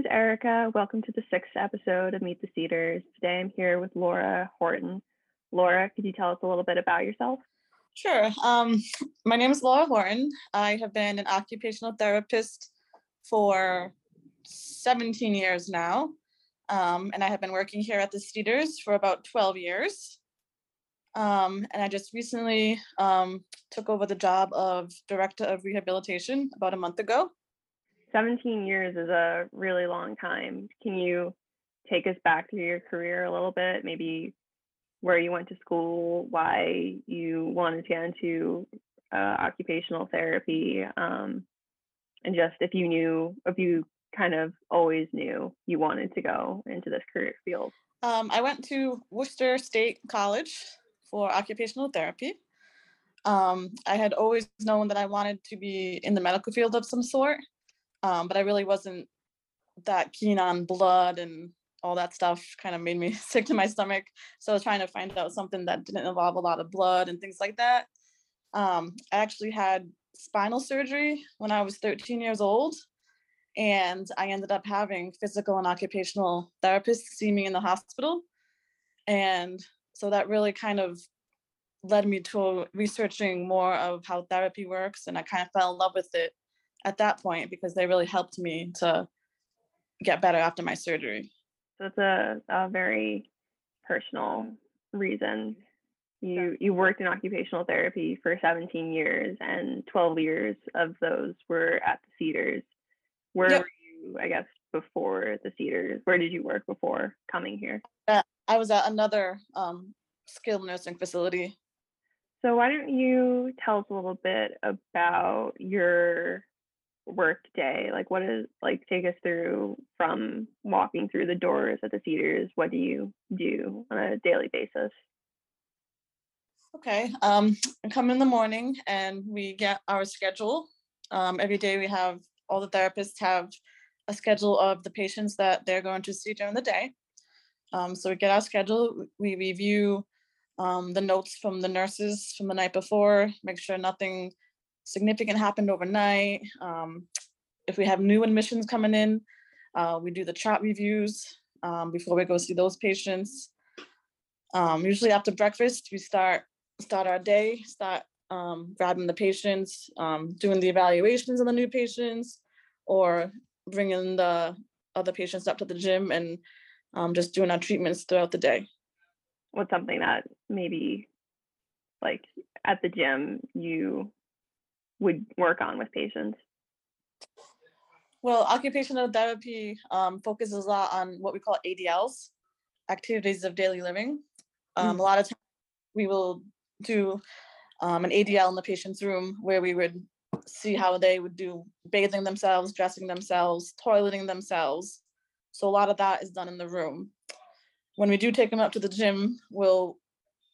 name's Erica. Welcome to the sixth episode of Meet the Cedars. Today I'm here with Laura Horton. Laura, could you tell us a little bit about yourself? Sure. Um, my name is Laura Horton. I have been an occupational therapist for 17 years now. Um, and I have been working here at the Cedars for about 12 years. Um, and I just recently um, took over the job of Director of Rehabilitation about a month ago. 17 years is a really long time. Can you take us back through your career a little bit? Maybe where you went to school, why you wanted to get into uh, occupational therapy, um, and just if you knew, if you kind of always knew you wanted to go into this career field. Um, I went to Worcester State College for occupational therapy. Um, I had always known that I wanted to be in the medical field of some sort, um, but I really wasn't that keen on blood and all that stuff kind of made me sick to my stomach. So I was trying to find out something that didn't involve a lot of blood and things like that. Um, I actually had spinal surgery when I was 13 years old. And I ended up having physical and occupational therapists see me in the hospital. And so that really kind of led me to researching more of how therapy works. And I kind of fell in love with it at that point because they really helped me to get better after my surgery. So it's a, a very personal reason. You you worked in occupational therapy for 17 years, and 12 years of those were at the Cedars. Where Yep. were you? I guess before the Cedars. Where did you work before coming here? I was at another um, skilled nursing facility. So why don't you tell us a little bit about your work day? Like what is like take us through from walking through the doors at the Cedars. What do you do on a daily basis? Okay, um, I come in the morning and we get our schedule. Um, every day we have, all the therapists have a schedule of the patients that they're going to see during the day. Um, so we get our schedule, we review um, the notes from the nurses from the night before, make sure nothing significant happened overnight. Um, if we have new admissions coming in, uh, we do the chart reviews um, before we go see those patients. Um, usually after breakfast, we start start our day, start um, grabbing the patients, um, doing the evaluations of the new patients, or bringing the other patients up to the gym and um, just doing our treatments throughout the day. What's something that maybe like at the gym you would work on with patients? Well, occupational therapy um, focuses a lot on what we call ADLs, activities of daily living. Um, A lot of times we will do um, an ADL in the patient's room where we would see how they would do bathing themselves, dressing themselves, toileting themselves. So a lot of that is done in the room. When we do take them up to the gym, we'll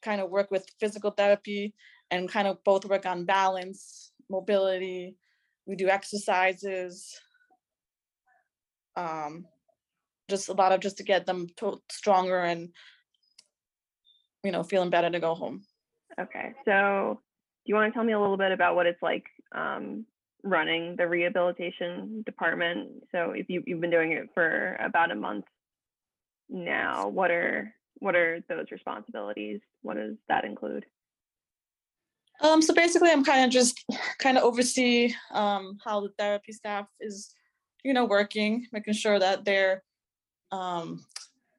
kind of work with physical therapy and kind of both work on balance, mobility. We do exercises, um just a lot of just to get them to stronger and you know feeling better to go home Okay, so do you want to tell me a little bit about what it's like um, running the rehabilitation department? So if you you've been doing it for about a month now, what are what are those responsibilities? What does that include? Um so basically i'm kind of just kind of oversee um how the therapy staff is you know working making sure that they're um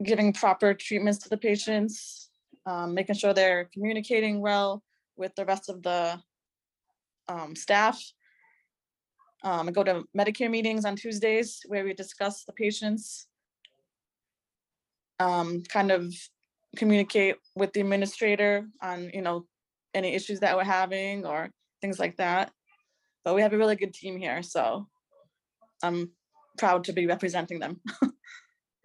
giving proper treatments to the patients um making sure they're communicating well with the rest of the um staff um, I go to Medicare meetings on Tuesdays where we discuss the patients. Kind of communicate with the administrator on, you know, any issues that we're having or things like that. But we have a really good team here, so I'm proud to be representing them.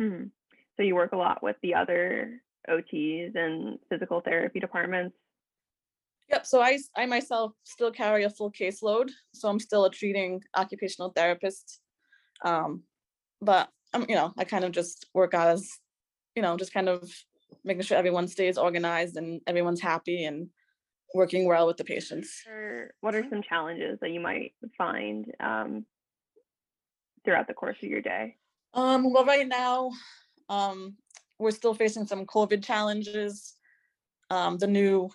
Mhm. So you work a lot with the other OTs and physical therapy departments. Yep, so I, I myself still carry a full caseload, so I'm still a treating occupational therapist. Um, but I'm, you know, I kind of just work as, you know, just kind of making sure everyone stays organized and everyone's happy and working well with the patients. What are some challenges that you might find um, throughout the course of your day? Um, well, right now, um, we're still facing some COVID challenges. Um, the new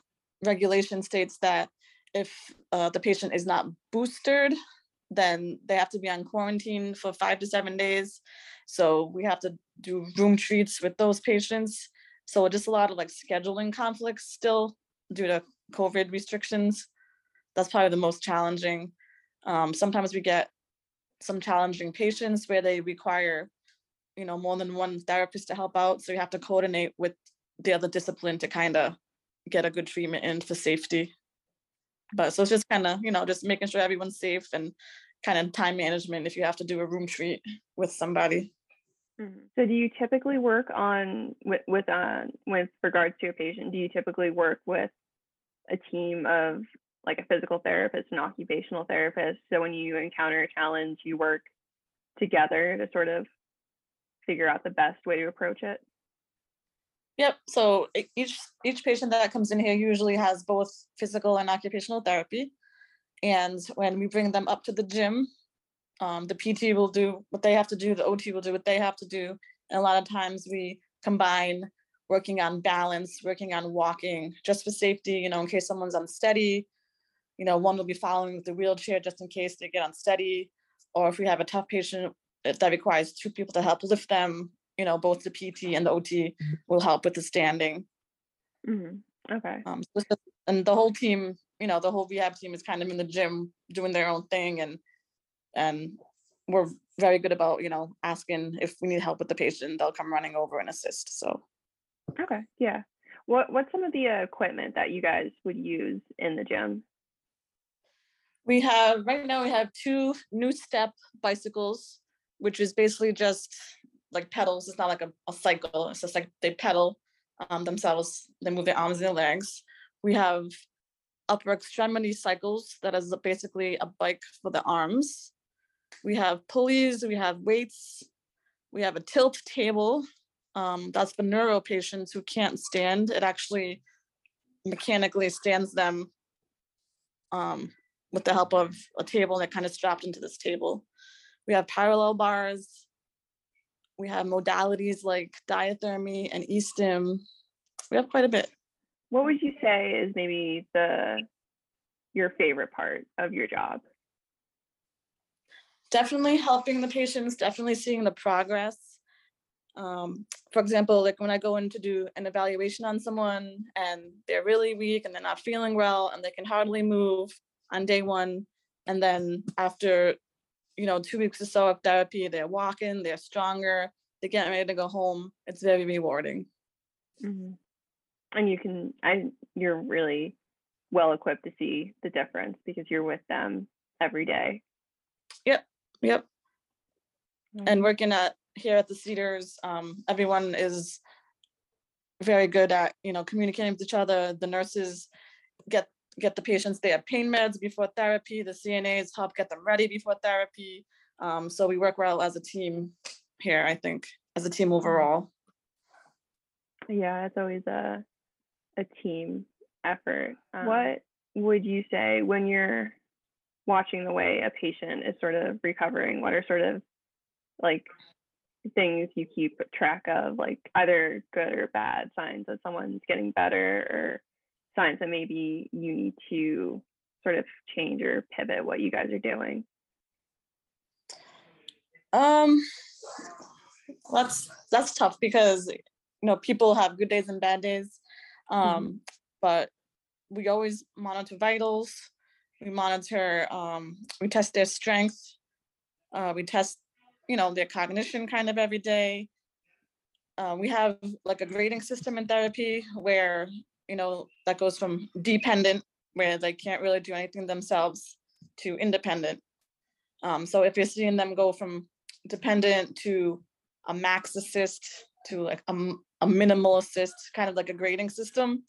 regulation states that if uh, the patient is not boosted, then they have to be on quarantine for five to seven days. So we have to do room treats with those patients. So just a lot of like scheduling conflicts still due to COVID restrictions. That's probably the most challenging. Um, sometimes we get some challenging patients where they require, you know, more than one therapist to help out. So you have to coordinate with the other discipline to kind of get a good treatment in for safety. But so it's just kind of, you know, just making sure everyone's safe and kind of time management if you have to do a room treat with somebody. Mhm. So do you typically work on with with uh with regards to a patient? Do you typically work with a team of like a physical therapist and occupational therapist? So when you encounter a challenge, you work together to sort of figure out the best way to approach it. Yep. So each each patient that comes in here usually has both physical and occupational therapy. And when we bring them up to the gym, um, the PT will do what they have to do, the OT will do what they have to do. And a lot of times we combine working on balance, working on walking, just for safety, you know, in case someone's unsteady. You know, one will be following with the wheelchair just in case they get unsteady. Or if we have a tough patient that requires two people to help lift them, you know, both the PT and the OT will help with the standing. hmm Okay. Um, and the whole team, you know, the whole rehab team is kind of in the gym doing their own thing and and we're very good about, you know, asking if we need help with the patient, they'll come running over and assist. So Okay. Yeah. What what's some of the uh, equipment that you guys would use in the gym? we have right now we have two NuStep bicycles, which is basically just like pedals. It's not like a, a cycle. It's just like they pedal um, themselves. They move their arms and their legs. We have upper extremity cycles that is basically a bike for the arms. We have pulleys. We have weights. We have a tilt table. Um, that's for neuro patients who can't stand. It actually mechanically stands them um, with the help of a table that kind of strapped into this table. We have parallel bars. We have modalities like diathermy and e-stim. We have quite a bit. What would you say is maybe the your favorite part of your job? Definitely helping the patients, definitely seeing the progress. Um, for example, like when I go in to do an evaluation on someone and they're really weak and they're not feeling well and they can hardly move on day one. And then after, you know, two weeks or so of therapy, they're walking, they're stronger, they're getting ready to go home. It's very rewarding. hmm And you can, I you're really well equipped to see the difference because you're with them every day. Yep. Yep. And working at here at the Cedars, um, everyone is very good at, you know, communicating with each other. The nurses get get the patients their pain meds before therapy. The CNAs help get them ready before therapy. Um, so we work well as a team here, I think, as a team overall. Yeah, it's always a a team effort. what would you say when you're watching the way a patient is sort of recovering? What are sort of like things you keep track of, like either good or bad signs that someone's getting better or signs that maybe you need to sort of change or pivot what you guys are doing? Um, that's that's tough because you know people have good days and bad days, um, but we always monitor vitals. We monitor. Um, we test their strength. Uh, we test, you know, their cognition kind of every day. Uh, we have like a grading system in therapy where you know that goes from dependent, where they can't really do anything themselves, to independent. Um, so if you're seeing them go from dependent to a max assist to like a minimal assist, kind of like a grading system.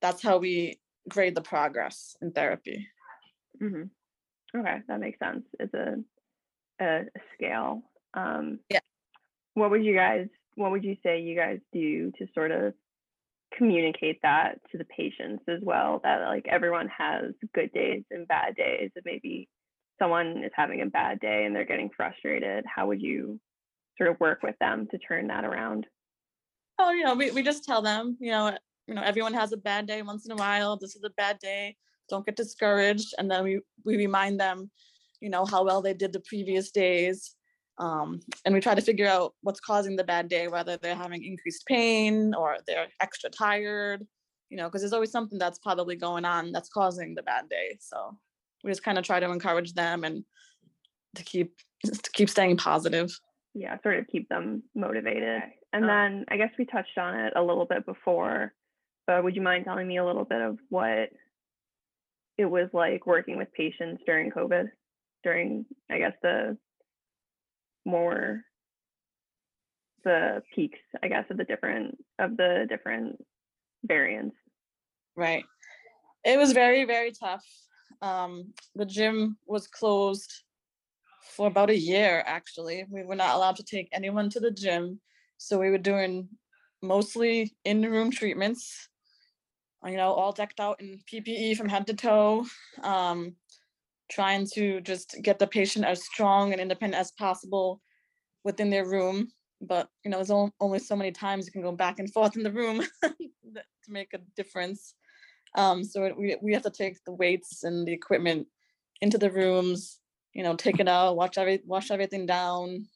That's how we grade the progress in therapy. hmm Okay, that makes sense. It's a a, a scale. Um, Yeah. What would you guys? What would you say you guys do to sort of communicate that to the patients as well? That like everyone has good days and bad days, and maybe someone is having a bad day and they're getting frustrated. How would you sort of work with them to turn that around? Oh, you know, we, we just tell them, you know, you know, everyone has a bad day once in a while. This is a bad day. Don't get discouraged. And then we, we remind them, you know, how well they did the previous days. Um, and we try to figure out what's causing the bad day, whether they're having increased pain or they're extra tired, you know, because there's always something that's probably going on that's causing the bad day. So we just kind of try to encourage them and to keep to keep staying positive. Yeah, sort of keep them motivated. And Um, then I guess we touched on it a little bit before, but would you mind telling me a little bit of what it was like working with patients during COVID, during, I guess, the more the peaks, I guess, of the different of the different variants. Right. It was very, very tough. Um, the gym was closed for about a year, actually. We were not allowed to take anyone to the gym. So we were doing mostly in-room treatments, uh, you know, all decked out in PPE from head to toe, um, trying to just get the patient as strong and independent as possible within their room. But, you know, there's only so many times you can go back and forth in the room to make a difference. Um, so we, we have to take the weights and the equipment into the rooms, you know, take it out, watch every, wash everything down,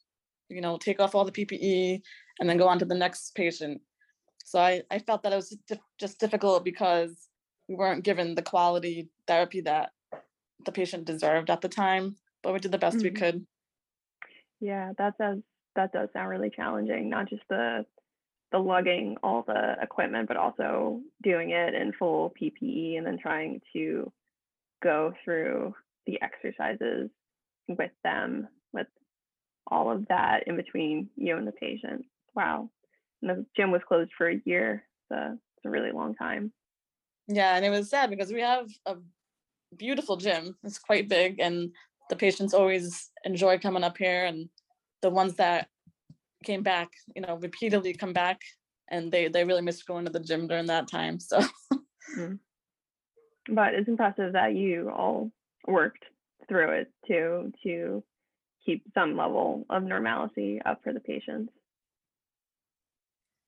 you know, take off all the PPE and then go on to the next patient. So I, I felt that it was just difficult because we weren't given the quality therapy that the patient deserved at the time, but we did the best we Mhm. could. Yeah, that does that does sound really challenging. Not just the the lugging all the equipment, but also doing it in full PPE and then trying to go through the exercises with them, with all of that in between you and the patient. Wow. And the gym was closed for a year. So it's a really long time. Yeah, and it was sad because we have a beautiful gym. It's quite big, and the patients always enjoy coming up here. And the ones that came back, you know, repeatedly come back, and they they really missed going to the gym during that time. So hmm. But it's impressive that you all worked through it too to keep some level of normalcy up for the patients.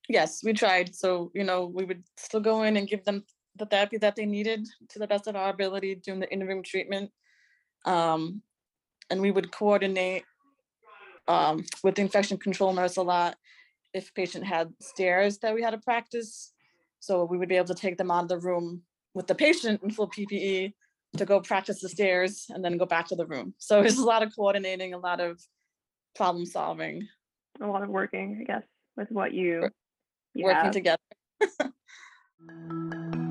yes, we tried. So you know, we would still go in and give them the therapy that they needed to the best of our ability, during the in-room treatment. Um, and we would coordinate um, with the infection control nurse a lot if patient had stairs that we had to practice. So we would be able to take them out of the room with the patient in full PPE to go practice the stairs and then go back to the room. So it's a lot of coordinating, a lot of problem solving, A lot of working, I guess, with what you, you working have. together.